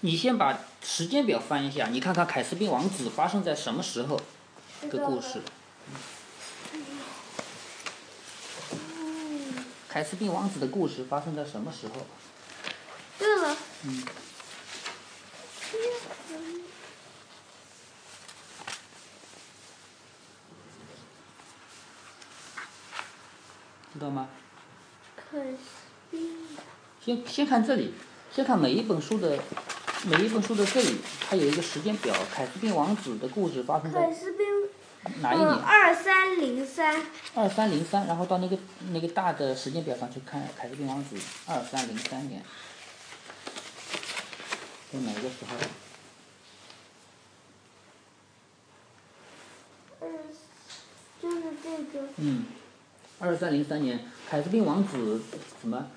你先把时间表翻一下，你看看凯斯宾王子发生在什么时候的故事。凯斯宾王子的故事发生在什么时候？对了，嗯，知道吗？先先看这里，先看每一本书的每一本书的这里，它有一个时间表。凯斯宾王子的故事发生在哪一嗯，年？二三零三，二三零三，然后到那个那个大的时间表上去看凯斯宾王子二三零三年，在哪个时候？嗯，就是这个，嗯，二三零三年，凯斯宾王子什么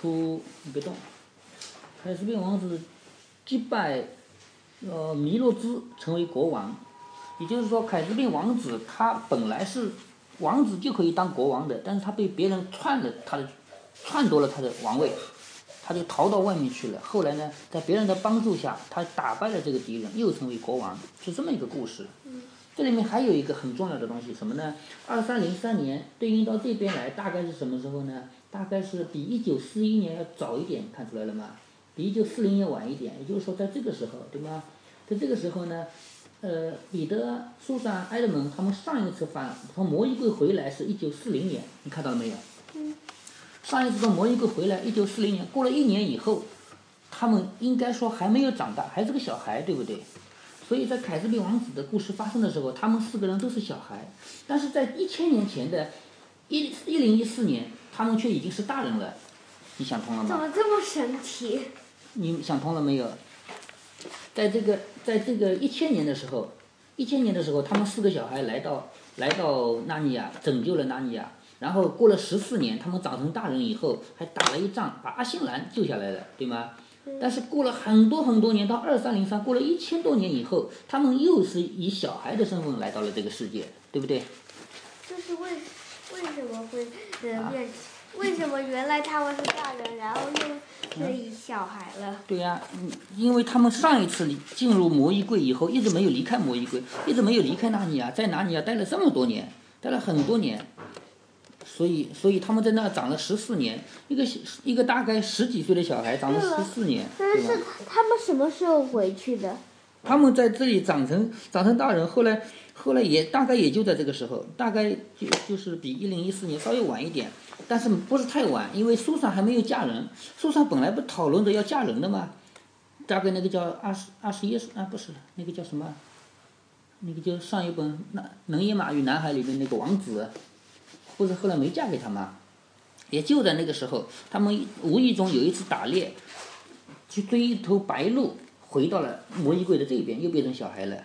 出？你别动。凯斯宾王子击败呃弥洛兹，成为国王。也就是说，凯斯宾王子他本来是王子就可以当国王的，但是他被别人篡了他的，篡夺了他的王位，他就逃到外面去了。后来呢，在别人的帮助下，他打败了这个敌人，又成为国王，是这么一个故事。这里面还有一个很重要的东西，什么呢？二三零三年对应到这边来，大概是什么时候呢？大概是比一九四一年要早一点，看出来了吗？比一九四零年晚一点，也就是说在这个时候，对吗？在这个时候呢，呃，彼得、苏珊、埃德蒙他们上一次返从摩衣柜回来是一九四零年，你看到了没有？上一次从摩衣柜回来，一九四零年，过了一年以后，他们应该说还没有长大，还是个小孩，对不对？所以在凯斯宾王子的故事发生的时候，他们四个人都是小孩，但是在一千年前的一一零一四年，他们却已经是大人了。你想通了吗？怎么这么神奇？你想通了没有？在这个在这个一千年的时候，一千年的时候，他们四个小孩来到来到纳尼亚，拯救了纳尼亚。然后过了十四年，他们长成大人以后，还打了一仗，把阿星兰救下来了，对吗？但是过了很多很多年，到二三零三，过了一千多年以后，他们又是以小孩的身份来到了这个世界，对不对？这是为为什么会呃啊变？为什么原来他们是大人，然后又是以小孩了？对呀、嗯，因为他们上一次进入魔衣柜以后，一直没有离开魔衣柜，一直没有离开纳尼亚，在纳尼亚待了这么多年，待了很多年，所以所以他们在那长了十四年，一个小一个大概十几岁的小孩长了十四年，但是？他们什么时候回去的？他们在这里长成长成大人，后来后来也大概也就在这个时候，大概就就是比一零一四年稍微晚一点，但是不是太晚，因为苏珊还没有嫁人，苏珊本来不讨论着要嫁人的吗？大概那个叫二十二十一啊，不是那个叫什么？那个叫上一本《那能野马与男孩》里面那个王子，不是后来没嫁给他吗？也就在那个时候，他们无意中有一次打猎，去追一头白鹿，回到了魔衣柜的这边，又变成小孩了，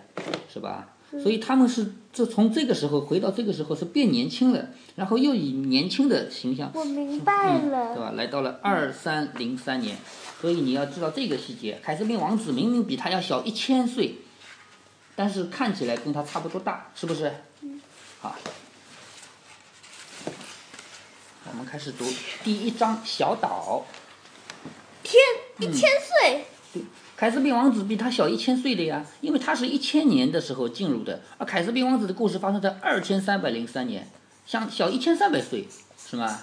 是吧？所以他们是就从这个时候回到这个时候是变年轻了，然后又以年轻的形象，我明白嗯，对。吧？来到了二三零三年，所以你要知道这个细节，凯瑟琳王子明明比他要小一千岁，但是看起来跟他差不多大，是不是？好，我们开始读第一章小岛。天，一千岁，凯斯宾王子比他小一千岁的呀，因为他是一千年的时候进入的，而凯斯宾王子的故事发生在二千三百零三年，像小一千三百岁，是吗？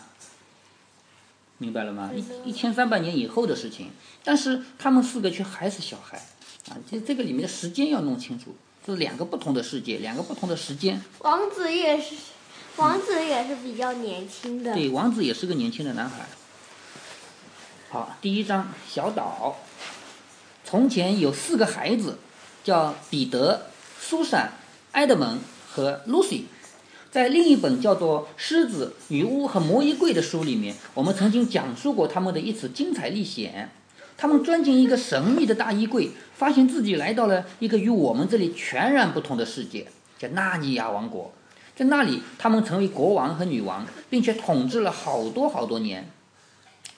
明白了吗？一一千三百年以后的事情，但是他们四个却还是小孩，啊，这这个里面的时间要弄清楚，这是两个不同的世界，两个不同的时间。王子也是，王子也是比较年轻的。对，王子也是个年轻的男孩。好，第一章小岛。从前有四个孩子，叫彼得、苏珊、埃德蒙和露西。在另一本叫做《狮子、女巫和魔衣柜》的书里面，我们曾经讲述过他们的一次精彩历险。他们钻进一个神秘的大衣柜，发现自己来到了一个与我们这里全然不同的世界，叫纳尼亚王国。在那里，他们成为国王和女王，并且统治了好多好多年。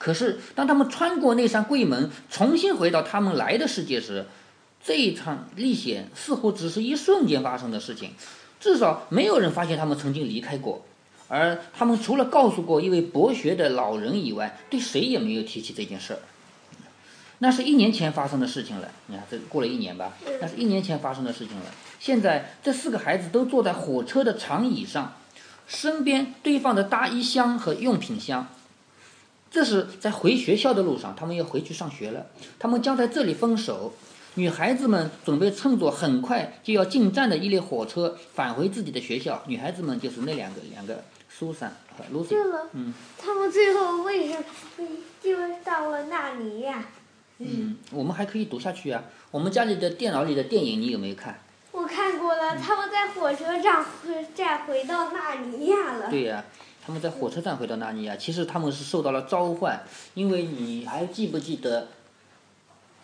可是，当他们穿过那扇柜门，重新回到他们来的世界时，这一场历险似乎只是一瞬间发生的事情，至少没有人发现他们曾经离开过。而他们除了告诉过一位博学的老人以外，对谁也没有提起这件事儿。那是一年前发生的事情了。你看，这过了一年吧，那是一年前发生的事情了。现在这四个孩子都坐在火车的长椅上，身边堆放着大衣箱和用品箱。这是在回学校的路上，他们要回去上学了。他们将在这里分手。女孩子们准备乘坐很快就要进站的一列火车返回自己的学校。女孩子们就是那两个，两个苏珊和露了，嗯他们最后为什么就到了纳尼亚？嗯，我们还可以读下去啊。我们家里的电脑里的电影你有没有看？我看过了，他们在火车站站回到纳尼亚了。对呀、他们在火车站回到纳尼亚，其实他们是受到了召唤，因为你还记不记得，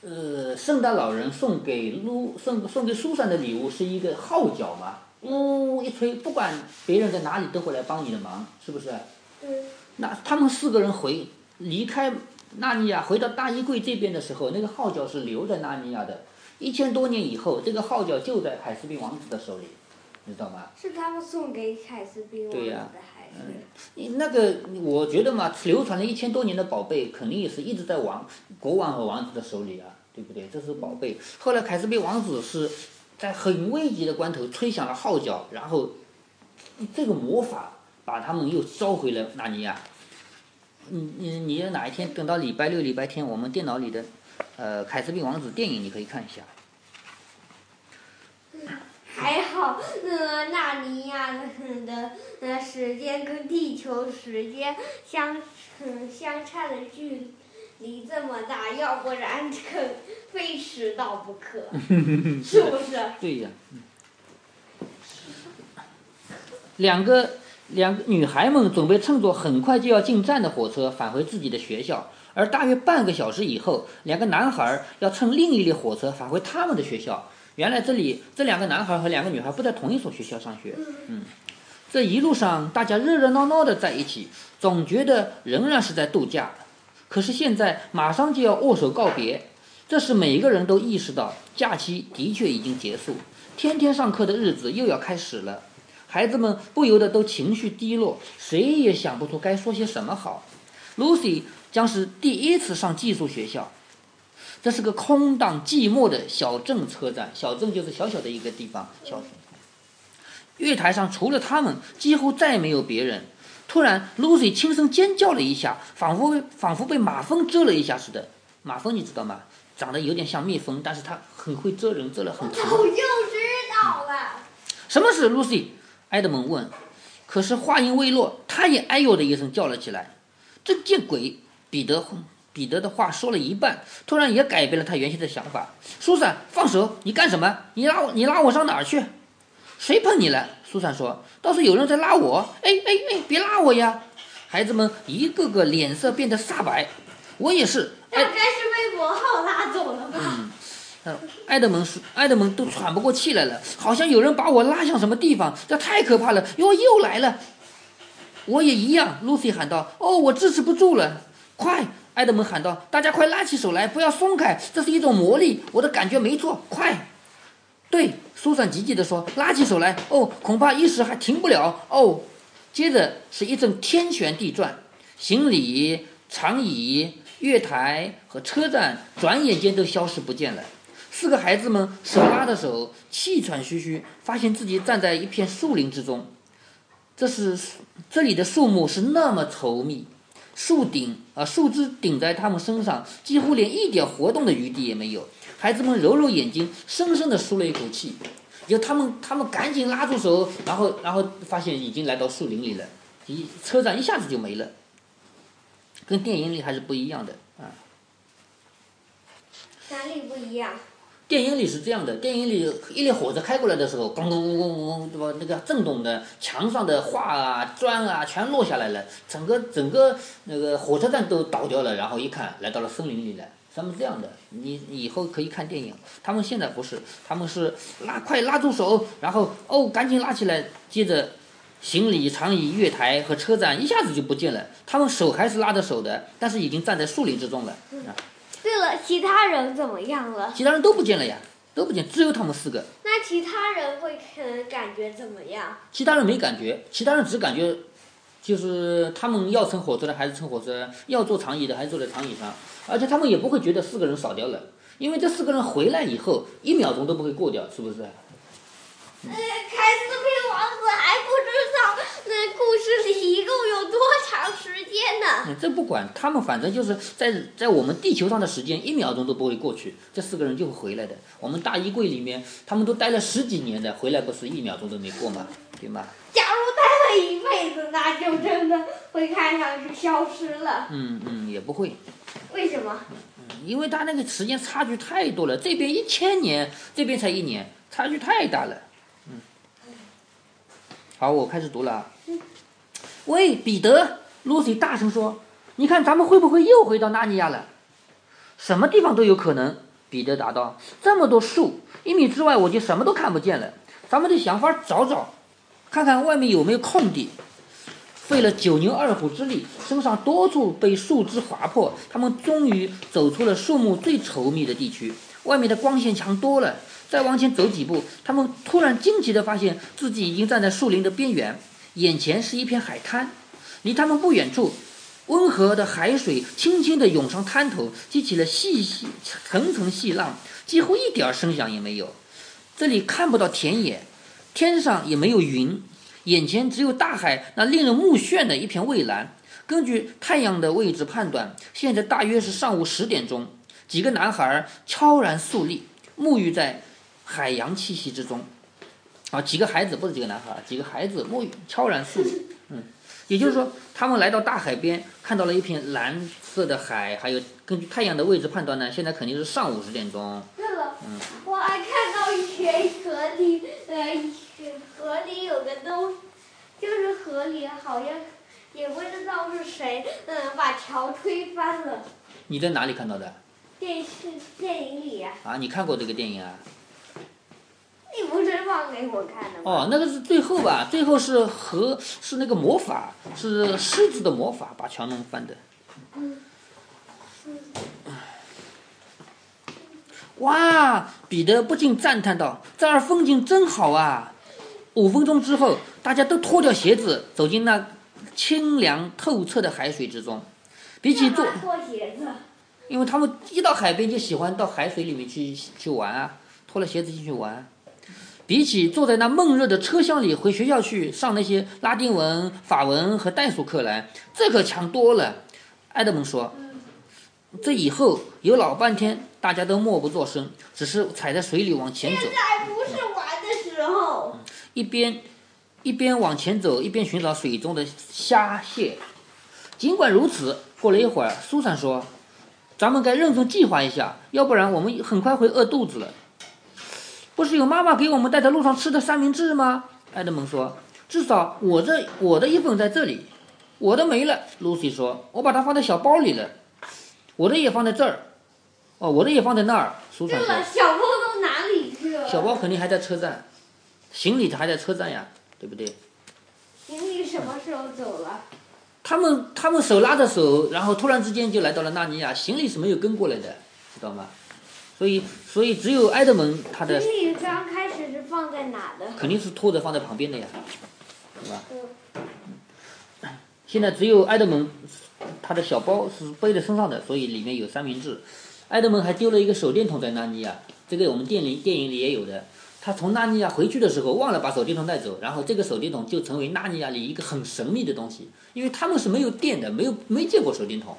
呃，圣诞老人送给露送送给苏珊的礼物是一个号角嘛？呜、一吹，不管别人在哪里都会来帮你的忙，是不是？嗯，那他们四个人回离开纳尼亚，回到大衣柜这边的时候，那个号角是留在纳尼亚的。一千多年以后，这个号角就在海斯宾王子的手里，你知道吗？是他们送给海斯宾王子的对呀孩嗯。你那个，我觉得嘛，流传了一千多年的宝贝，肯定也是一直在王国王和王子的手里啊，对不对？这是宝贝。后来凯斯宾王子是在很危急的关头吹响了号角，然后这个魔法把他们又召回了纳尼亚。你你你哪一天等到礼拜六、礼拜天，我们电脑里的呃凯斯宾王子电影你可以看一下。还好，呃，纳尼亚的的呃时间跟地球时间相嗯相差的距离这么大，要不然这可非迟到不可，是不是？对呀，嗯两个两个女孩们准备乘坐很快就要进站的火车返回自己的学校，而大约半个小时以后，两个男孩要乘另一列火车返回他们的学校。原来这里这两个男孩和两个女孩不在同一所学校上学，嗯，这一路上大家热热闹闹的在一起，总觉得仍然是在度假。可是现在马上就要握手告别，这时每个人都意识到假期的确已经结束，天天上课的日子又要开始了。孩子们不由得都情绪低落，谁也想不出该说些什么好。Lucy 将是第一次上寄宿学校，这是个空荡寂寞的小镇车站，小镇就是小小的一个地方。小月台上除了他们，几乎再没有别人。突然，Lucy 轻声尖叫了一下，仿佛仿佛被马蜂蛰了一下似的。马蜂你知道吗？长得有点像蜜蜂，但是它很会蛰人，蛰了很疼。早就知道了。什么事，Lucy？埃德蒙问。可是话音未落，他也哎呦的一声叫了起来。这见鬼！彼得彼得的话说了一半，突然也改变了他原先的想法。苏珊，放手！你干什么？你拉我，你拉我上哪儿去？谁碰你了？苏珊说：“倒是有人在拉我。”哎哎哎，别拉我呀！孩子们一个个脸色变得煞白。我也是。大概是被魔号拉走了吧？嗯埃德蒙说：“埃德蒙都喘不过气来了，好像有人把我拉向什么地方，这太可怕了！哟，又来了！”我也一样，Lucy 喊道：“哦，我支持不住了！”快！埃德蒙喊道：“大家快拉起手来，不要松开，这是一种魔力，我的感觉没错，快！”对，苏珊急急地说：“拉起手来！哦，恐怕一时还停不了哦。”接着是一阵天旋地转，行李、长椅、月台和车站转眼间都消失不见了。四个孩子们手拉着手，气喘吁吁，发现自己站在一片树林之中。这是这里的树木是那么稠密，树顶啊树枝顶在他们身上，几乎连一点活动的余地也没有。孩子们揉揉眼睛，深深地舒了一口气。就他们他们赶紧拉住手，然后然后发现已经来到树林里了，一车站一下子就没了，跟电影里还是不一样的啊。哪里不一样？电影里是这样的，电影里一列火车开过来的时候，咣咣咣咣咣，对吧？那个震动的墙上的画啊、砖啊，全落下来了，整个整个那个火车站都倒掉了。然后一看，来到了森林里了。他们这样的，你以后可以看电影。他们现在不是，他们是拉快拉住手，然后哦赶紧拉起来，接着行李、长椅、月台和车站一下子就不见了。他们手还是拉着手的，但是已经站在树林之中了。啊，对了，其他人怎么样了？其他人都不见了呀，都不见，只有他们四个。那其他人会可能感觉怎么样？其他人没感觉，其他人只感觉就是他们要乘火车的还是乘火车，要坐长椅的还是坐在长椅上，而且他们也不会觉得四个人少掉了，因为这四个人回来以后一秒钟都不会过掉，是不是？呃，凯斯宾王子还不知道那故事里一共有多长时这不管他们，反正就是在在我们地球上的时间一秒钟都不会过去，这四个人就会回来的。我们大衣柜里面，他们都待了十几年的，回来不是一秒钟都没过吗？对吗？假如待了一辈子，那就真的会看上去消失了。嗯嗯，也不会，为什么？因为他那个时间差距太多了，这边一千年，这边才一年，差距太大了。嗯，好，我开始读了啊。喂，彼得，露西大声说：“你看，咱们会不会又回到纳尼亚了？”什么地方都有可能，彼得答道：“这么多树，一米之外我就什么都看不见了。咱们得想法找找，看看外面有没有空地。”费了九牛二虎之力，身上多处被树枝划破，他们终于走出了树木最稠密的地区。外面的光线强多了。再往前走几步，他们突然惊奇地发现自己已经站在树林的边缘，眼前是一片海滩，离他们不远处，温和的海水轻轻地涌上滩头，激起了细细层层细浪，几乎一点声响也没有。这里看不到田野，天上也没有云。眼前只有大海，那令人目眩的一片蔚蓝。根据太阳的位置判断，现在大约是上午十点钟。几个男孩悄然肃立，沐浴在海洋气息之中。啊，几个孩子不是几个男孩，几个孩子沐浴悄然肃立。嗯，也就是说，他们来到大海边，看到了一片蓝色的海，还有根据太阳的位置判断呢，现在肯定是上午十点钟。对了，嗯，我还看到一片河里，呃，河里有个东，就是河里好像也不知道是谁，嗯，把桥推翻了。你在哪里看到的？电视电影里啊、啊，你看过这个电影啊？你不是放给我看的吗？哦，那个是最后吧？最后是和是那个魔法，是狮子的魔法把墙弄翻的。哇！彼得不禁赞叹道：“这儿风景真好啊！”五分钟之后，大家都脱掉鞋子，走进那清凉透彻的海水之中。比起坐，脱鞋子？因为他们一到海边就喜欢到海水里面去去玩啊，脱了鞋子进去玩。比起坐在那闷热的车厢里回学校去上那些拉丁文、法文和代数课来，这可强多了。埃德蒙说：“这以后有老半天，大家都默不作声，只是踩在水里往前走现。在不是玩的时候。一边一边往前走，一边寻找水中的虾蟹。尽管如此，过了一会儿，苏珊说：“咱们该认真计划一下，要不然我们很快会饿肚子了。”不是有妈妈给我们带在路上吃的三明治吗？埃德蒙说：“至少我这我的一份在这里，我的没了。”Lucy 说：“我把它放在小包里了，我的也放在这儿。哦，我的也放在那儿。”苏珊说。小包都哪里去了？小包肯定还在车站，行李还在车站呀，对不对？行李什么时候走了？他们他们手拉着手，然后突然之间就来到了纳尼亚，行李是没有跟过来的，知道吗？所以所以只有埃德蒙他的行李刚开始是放在哪的？肯定是拖着放在旁边的呀，对吧？嗯，现在只有埃德蒙他的小包是背在身上的，所以里面有三明治。埃德蒙还丢了一个手电筒在纳尼亚，这个我们电影电影里也有的。他从纳尼亚回去的时候忘了把手电筒带走，然后这个手电筒就成为纳尼亚里一个很神秘的东西，因为他们是没有电的，没有没见过手电筒？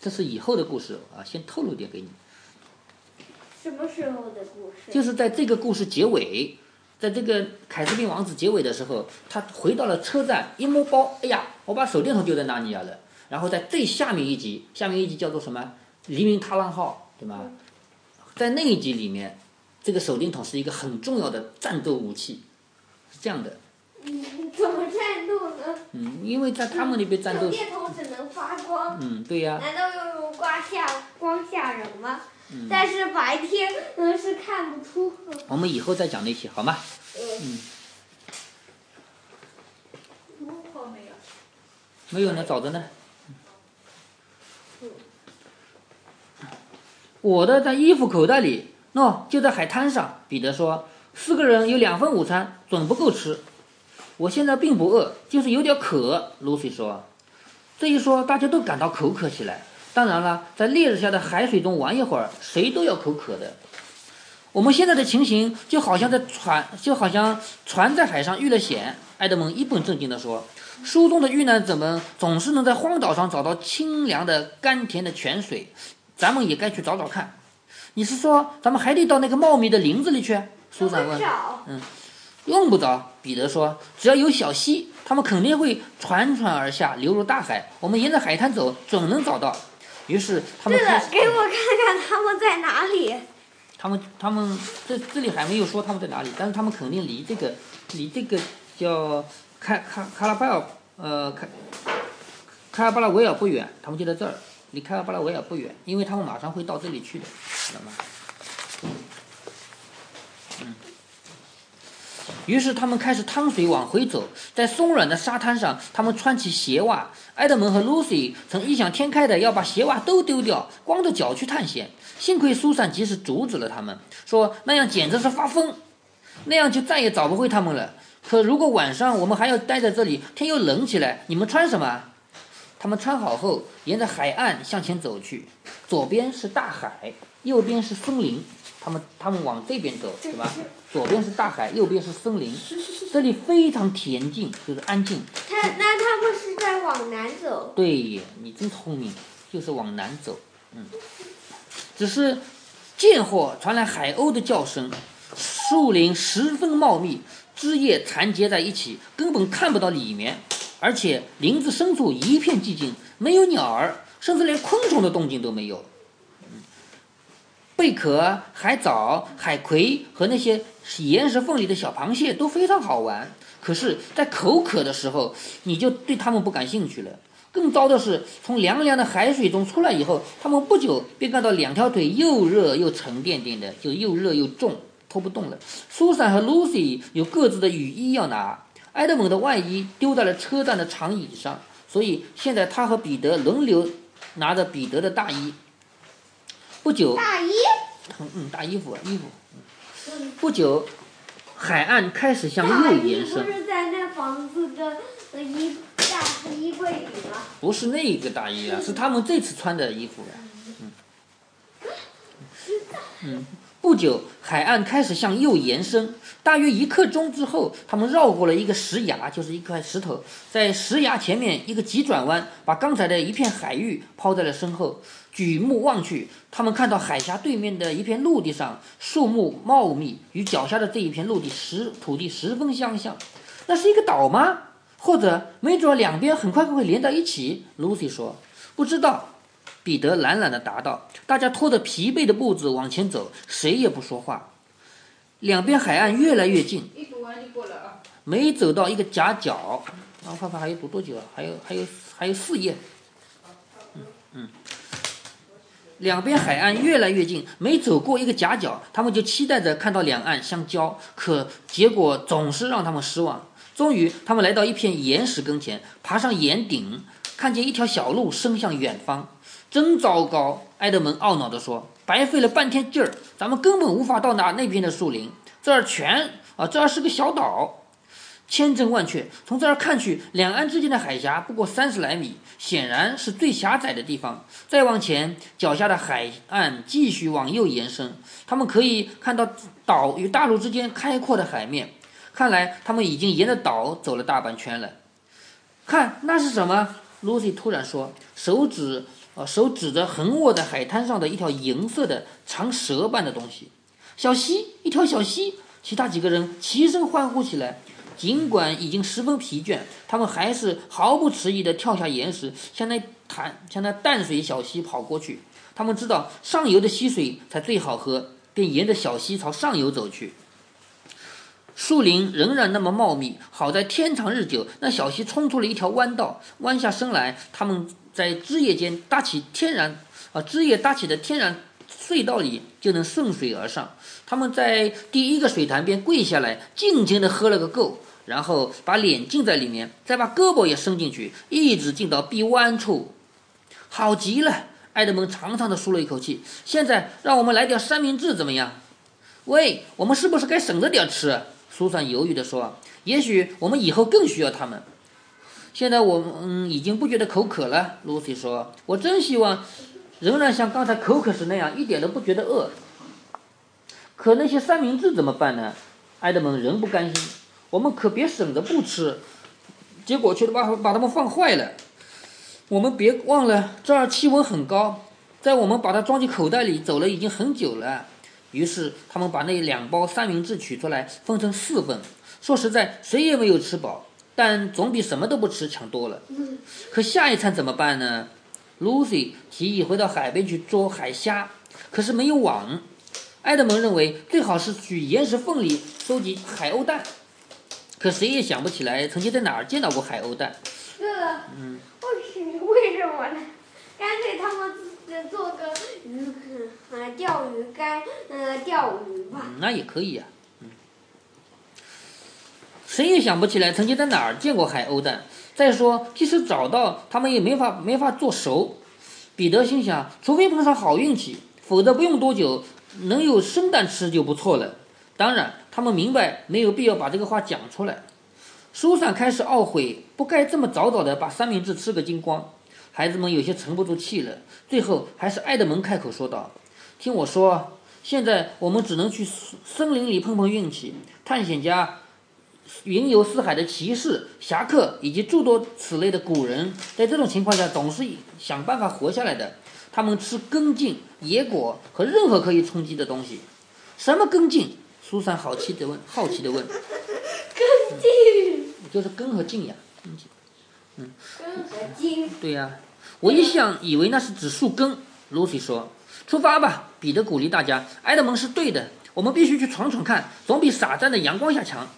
这是以后的故事啊，先透露点给你。什么时候的故事？就是在这个故事结尾，在这个凯斯宾王子结尾的时候，他回到了车站，一摸包，哎呀，我把手电筒丢在纳尼亚了。然后在最下面一集，下面一集叫做什么？黎明踏浪号，对吗？在那一集里面，这个手电筒是一个很重要的战斗武器，是这样的。嗯，怎么战斗呢？嗯，因为在他们那边战手斗，电筒只能嗯，对呀、难道要用光吓光吓人吗？嗯但是白天嗯是看不出。我们以后再讲那些好吗？嗯，没有？没有呢，找着呢。我的在衣服口袋里，喏、就在海滩上。彼得说：“四个人有两份午餐，准不够吃。”我现在并不饿，就是有点渴。”Lucy 说。这一说，大家都感到口渴起来。当然了，在烈日下的海水中玩一会儿，谁都要口渴的。我们现在的情形就好像在船，就好像船在海上遇了险。埃德蒙一本正经地说：“书中的遇难者们总是能在荒岛上找到清凉的、甘甜的泉水，咱们也该去找找看。”你是说，咱们还得到那个茂密的林子里去？苏珊问。嗯，用不着。彼得说：“只要有小溪，他们肯定会船船而下，流入大海。我们沿着海滩走，准能找到。”于是他们开始给我看看他们在哪里。他们他们这这里还没有说他们在哪里，但是他们肯定离这个离这个叫卡卡卡拉巴尔呃卡卡拉巴拉维尔不远，他们就在这儿，离卡拉巴拉维尔不远，因为他们马上会到这里去的，知道吗？于是他们开始趟水往回走，在松软的沙滩上，他们穿起鞋袜。埃德蒙和露西曾异想天开的要把鞋袜都丢掉，光着脚去探险。幸亏苏珊及时阻止了他们，说那样简直是发疯，那样就再也找不回他们了。可如果晚上我们还要待在这里，天又冷起来，你们穿什么？他们穿好后，沿着海岸向前走去，左边是大海，右边是森林。他们他们往这边走，是吧？左边是大海，右边是森林，这里非常恬静，就是安静。他那他们是在往南走。对，你真聪明，就是往南走。嗯，只是贱货传来海鸥的叫声，树林十分茂密，枝叶缠结在一起，根本看不到里面。而且林子深处一片寂静，没有鸟儿，甚至连昆虫的动静都没有。贝壳、海藻、海葵和那些岩石缝里的小螃蟹都非常好玩，可是，在口渴的时候，你就对它们不感兴趣了。更糟的是，从凉凉的海水中出来以后，它们不久便感到两条腿又热又沉甸甸的，就又热又重，拖不动了。苏珊和露西有各自的雨衣要拿，埃德蒙的外衣丢在了车站的长椅上，所以现在他和彼得轮流拿着彼得的大衣。不久，嗯，大衣服，衣服。不久，海岸开始向右延伸。不是在那房子的衣大衣柜里吗？不是那个大衣啊，是他们这次穿的衣服嗯。嗯。不久，海岸开始向右延伸。大约一刻钟之后，他们绕过了一个石崖，就是一块石头，在石崖前面一个急转弯，把刚才的一片海域抛在了身后。举目望去，他们看到海峡对面的一片陆地上，树木茂密，与脚下的这一片陆地十土地十分相像。那是一个岛吗？或者，没准两边很快就会连到一起？Lucy 说：“不知道。”彼得懒懒地答道：“大家拖着疲惫的步子往前走，谁也不说话。两边海岸越来越近，没走到一个夹角。然后看看还有读多久啊？还有还有还有四页。嗯嗯。两边海岸越来越近，没走过一个夹角，他们就期待着看到两岸相交，可结果总是让他们失望。终于，他们来到一片岩石跟前，爬上岩顶，看见一条小路伸向远方。真糟糕！埃德蒙懊恼地说：“白费了半天劲儿，咱们根本无法到达那边的树林。这儿全啊，这儿是个小岛，千真万确。从这儿看去，两岸之间的海峡不过三十来米，显然是最狭窄的地方。再往前，脚下的海岸继续往右延伸，他们可以看到岛与大陆之间开阔的海面。看来他们已经沿着岛走了大半圈了。看，那是什么？”Lucy 突然说，手指。呃，手指着横卧在海滩上的一条银色的长蛇般的东西，小溪，一条小溪。其他几个人齐声欢呼起来。尽管已经十分疲倦，他们还是毫不迟疑地跳下岩石，向那潭、向那淡水小溪跑过去。他们知道上游的溪水才最好喝，便沿着小溪朝上游走去。树林仍然那么茂密，好在天长日久，那小溪冲出了一条弯道，弯下身来，他们。在枝叶间搭起天然啊，枝叶搭起的天然隧道里，就能顺水而上。他们在第一个水潭边跪下来，尽情地喝了个够，然后把脸浸在里面，再把胳膊也伸进去，一直浸到臂弯处。好极了！埃德蒙长长的舒了一口气。现在让我们来点三明治怎么样？喂，我们是不是该省着点吃？苏珊犹豫地说：“也许我们以后更需要他们。现在我们、嗯、已经不觉得口渴了。”露西说：“我真希望仍然像刚才口渴时那样，一点都不觉得饿。可那些三明治怎么办呢？”埃德蒙仍不甘心：“我们可别省着不吃，结果却把把它们放坏了。我们别忘了，这儿气温很高，在我们把它装进口袋里走了已经很久了。”于是他们把那两包三明治取出来，分成四份。说实在，谁也没有吃饱，但总比什么都不吃强多了。可下一餐怎么办呢？Lucy 提议回到海边去捉海虾，可是没有网。埃德蒙认为最好是去岩石缝里收集海鸥蛋，可谁也想不起来曾经在哪儿见到过海鸥蛋。为为什么呢？干脆他们做个鱼，嗯，钓鱼竿，嗯，钓鱼吧。那也可以呀、嗯。谁也想不起来曾经在哪儿见过海鸥蛋。再说，即使找到，他们也没法没法做熟。彼得心想，除非碰上好运气，否则不用多久能有生蛋吃就不错了。当然，他们明白没有必要把这个话讲出来。苏珊开始懊悔，不该这么早早的把三明治吃个精光。孩子们有些沉不住气了，最后还是埃德蒙开口说道：“听我说，现在我们只能去森林里碰碰运气。探险家、云游四海的骑士、侠客以及诸多此类的古人，在这种情况下总是想办法活下来的。他们吃根茎、野果和任何可以充饥的东西。什么根茎？”苏珊好奇的问。好奇的问：“根茎？就是根和茎呀。”根茎。嗯，根和茎。对呀、啊，我一向以为那是指树根。Lucy 说：“出发吧！”彼得鼓励大家。埃德蒙是对的，我们必须去闯闯看，总比傻站在阳光下强。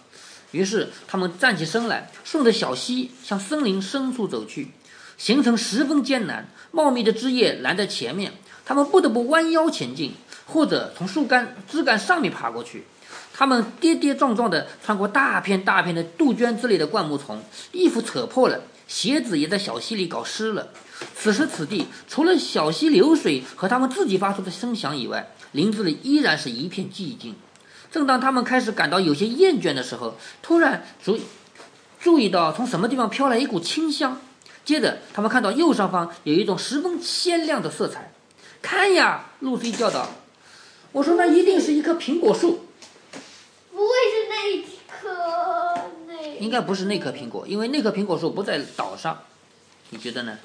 于是他们站起身来，顺着小溪向森林深处走去。行程十分艰难，茂密的枝叶拦在前面，他们不得不弯腰前进，或者从树干枝干上面爬过去。他们跌跌撞撞地穿过大片大片的杜鹃之类的灌木丛，衣服扯破了。鞋子也在小溪里搞湿了。此时此地，除了小溪流水和他们自己发出的声响以外，林子里依然是一片寂静。正当他们开始感到有些厌倦的时候，突然注注意到从什么地方飘来一股清香。接着，他们看到右上方有一种十分鲜亮的色彩。看呀，露西叫道：“我说那一定是一棵苹果树。”不会是那一棵那？应该不是那棵苹果，因为那棵苹果树不在岛上，你觉得呢？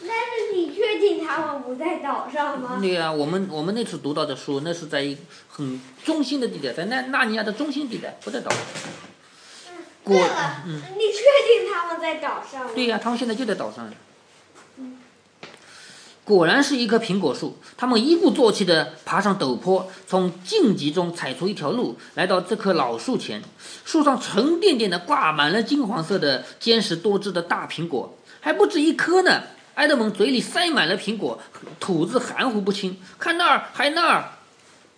但是你确定他们不在岛上吗？对呀、啊，我们我们那次读到的书，那是在一很中心的地带，在纳纳尼亚的中心地带，不在岛上。果，嗯，你确定他们在岛上吗？对呀、啊，他们现在就在岛上。果然是一棵苹果树，他们一鼓作气地爬上陡坡，从荆棘中踩出一条路，来到这棵老树前。树上沉甸甸的挂满了金黄色的、坚实多汁的大苹果，还不止一颗呢。埃德蒙嘴里塞满了苹果，吐字含糊不清。看那儿，还那儿，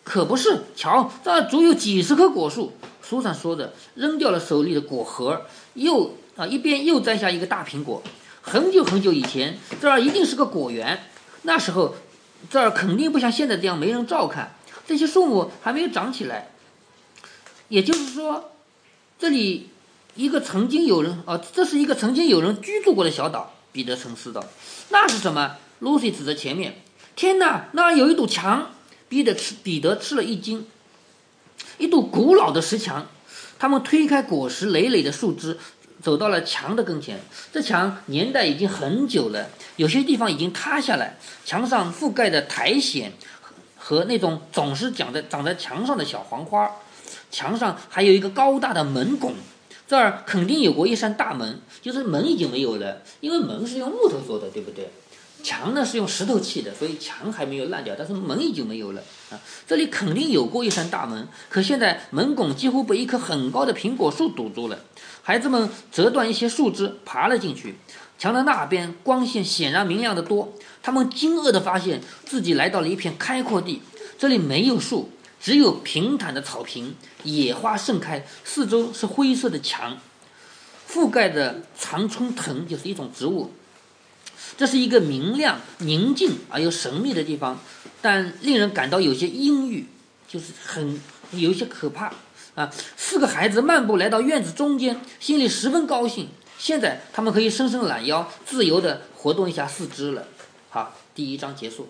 可不是。瞧，这儿足有几十棵果树。书上说着，扔掉了手里的果核，又啊一边又摘下一个大苹果。很久很久以前，这儿一定是个果园。那时候，这儿肯定不像现在这样没人照看，这些树木还没有长起来。也就是说，这里一个曾经有人啊、这是一个曾经有人居住过的小岛。彼得沉思道：“那是什么？”Lucy 指着前面。天哪，那有一堵墙！彼得吃彼得吃了一惊。一堵古老的石墙。他们推开果实累累的树枝。走到了墙的跟前，这墙年代已经很久了，有些地方已经塌下来，墙上覆盖着苔藓和那种总是长在长在墙上的小黄花。墙上还有一个高大的门拱，这儿肯定有过一扇大门，就是门已经没有了，因为门是用木头做的，对不对？墙呢是用石头砌的，所以墙还没有烂掉，但是门已经没有了啊。这里肯定有过一扇大门，可现在门拱几乎被一棵很高的苹果树堵住了。孩子们折断一些树枝，爬了进去。墙的那边光线显然明亮得多。他们惊愕地发现自己来到了一片开阔地，这里没有树，只有平坦的草坪，野花盛开，四周是灰色的墙，覆盖着常春藤，就是一种植物。这是一个明亮、宁静而又神秘的地方，但令人感到有些阴郁，就是很有一些可怕。啊，四个孩子漫步来到院子中间，心里十分高兴。现在他们可以伸伸懒腰，自由地活动一下四肢了。好，第一章结束。